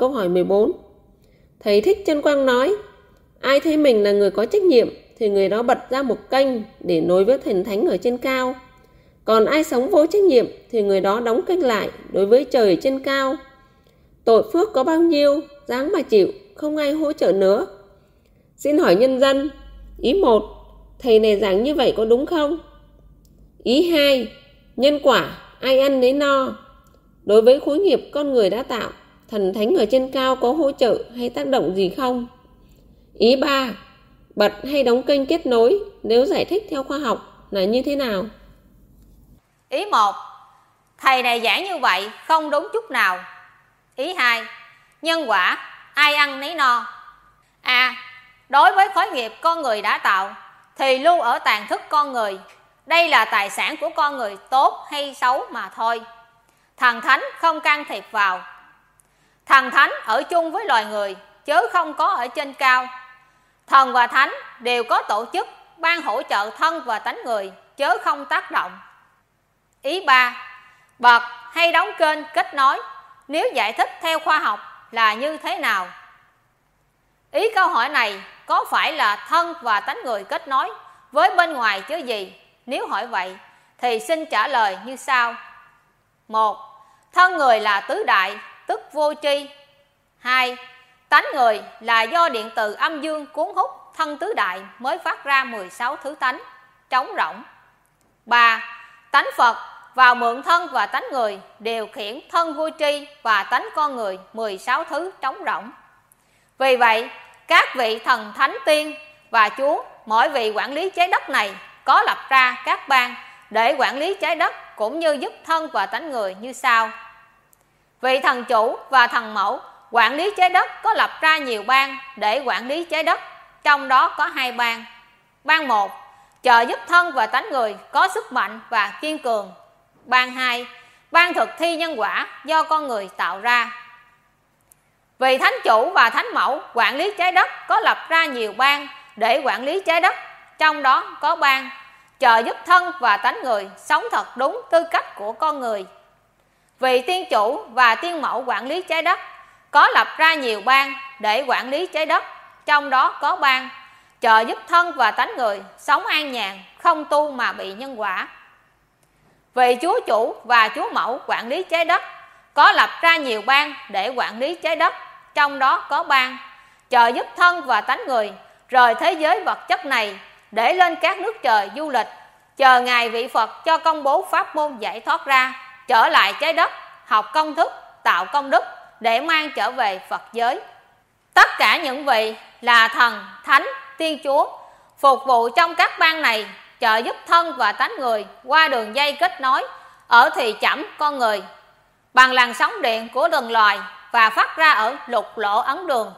Câu hỏi 14 Thầy Thích Chân Quang nói Ai thấy mình là người có trách nhiệm thì người đó bật ra một kênh để nối với thần thánh ở trên cao. Còn ai sống vô trách nhiệm thì người đó đóng kênh lại đối với trời ở trên cao. Tội phước có bao nhiêu, dáng mà chịu, không ai hỗ trợ nữa. Xin hỏi nhân dân, ý một, thầy này giảng như vậy có đúng không? Ý hai, nhân quả, ai ăn nấy no. Đối với khối nghiệp con người đã tạo, thần thánh ở trên cao có hỗ trợ hay tác động gì không? Ý ba, bật hay đóng kênh kết nối nếu giải thích theo khoa học là như thế nào? Ý một, thầy này giảng như vậy không đúng chút nào. Ý hai, nhân quả, ai ăn nấy no. A. À, đối với khối nghiệp con người đã tạo thì lưu ở tàn thức con người. Đây là tài sản của con người tốt hay xấu mà thôi. Thần thánh không can thiệp vào. Thần thánh ở chung với loài người chứ không có ở trên cao. Thần và thánh đều có tổ chức ban hỗ trợ thân và tánh người chớ không tác động. Ý ba, bật hay đóng kênh kết nối nếu giải thích theo khoa học là như thế nào? Ý câu hỏi này có phải là thân và tánh người kết nối với bên ngoài chứ gì? Nếu hỏi vậy thì xin trả lời như sau. một Thân người là tứ đại, tức vô tri. hai Tánh người là do điện từ âm dương cuốn hút thân tứ đại mới phát ra 16 thứ tánh, trống rỗng. 3. Tánh Phật vào mượn thân và tánh người điều khiển thân vô tri và tánh con người 16 thứ trống rỗng. Vì vậy, các vị thần thánh tiên và chúa mỗi vị quản lý trái đất này có lập ra các bang để quản lý trái đất cũng như giúp thân và tánh người như sau. Vị thần chủ và thần mẫu quản lý trái đất có lập ra nhiều bang để quản lý trái đất, trong đó có hai bang. Bang 1 trợ giúp thân và tánh người có sức mạnh và kiên cường. Bang 2 ban thực thi nhân quả do con người tạo ra. Vì thánh chủ và thánh mẫu quản lý trái đất có lập ra nhiều bang để quản lý trái đất, trong đó có bang trợ giúp thân và tánh người sống thật đúng tư cách của con người. Vì tiên chủ và tiên mẫu quản lý trái đất có lập ra nhiều bang để quản lý trái đất, trong đó có bang trợ giúp thân và tánh người sống an nhàn, không tu mà bị nhân quả. Vì Chúa chủ và Chúa mẫu quản lý trái đất có lập ra nhiều bang để quản lý trái đất, trong đó có bang trợ giúp thân và tánh người rời thế giới vật chất này để lên các nước trời du lịch, chờ ngài vị Phật cho công bố pháp môn giải thoát ra, trở lại trái đất, học công thức, tạo công đức để mang trở về Phật giới. Tất cả những vị là thần, thánh, tiên chúa phục vụ trong các bang này trợ giúp thân và tánh người qua đường dây kết nối ở thị chẩm con người bằng làn sóng điện của từng loài và phát ra ở lục lỗ ấn đường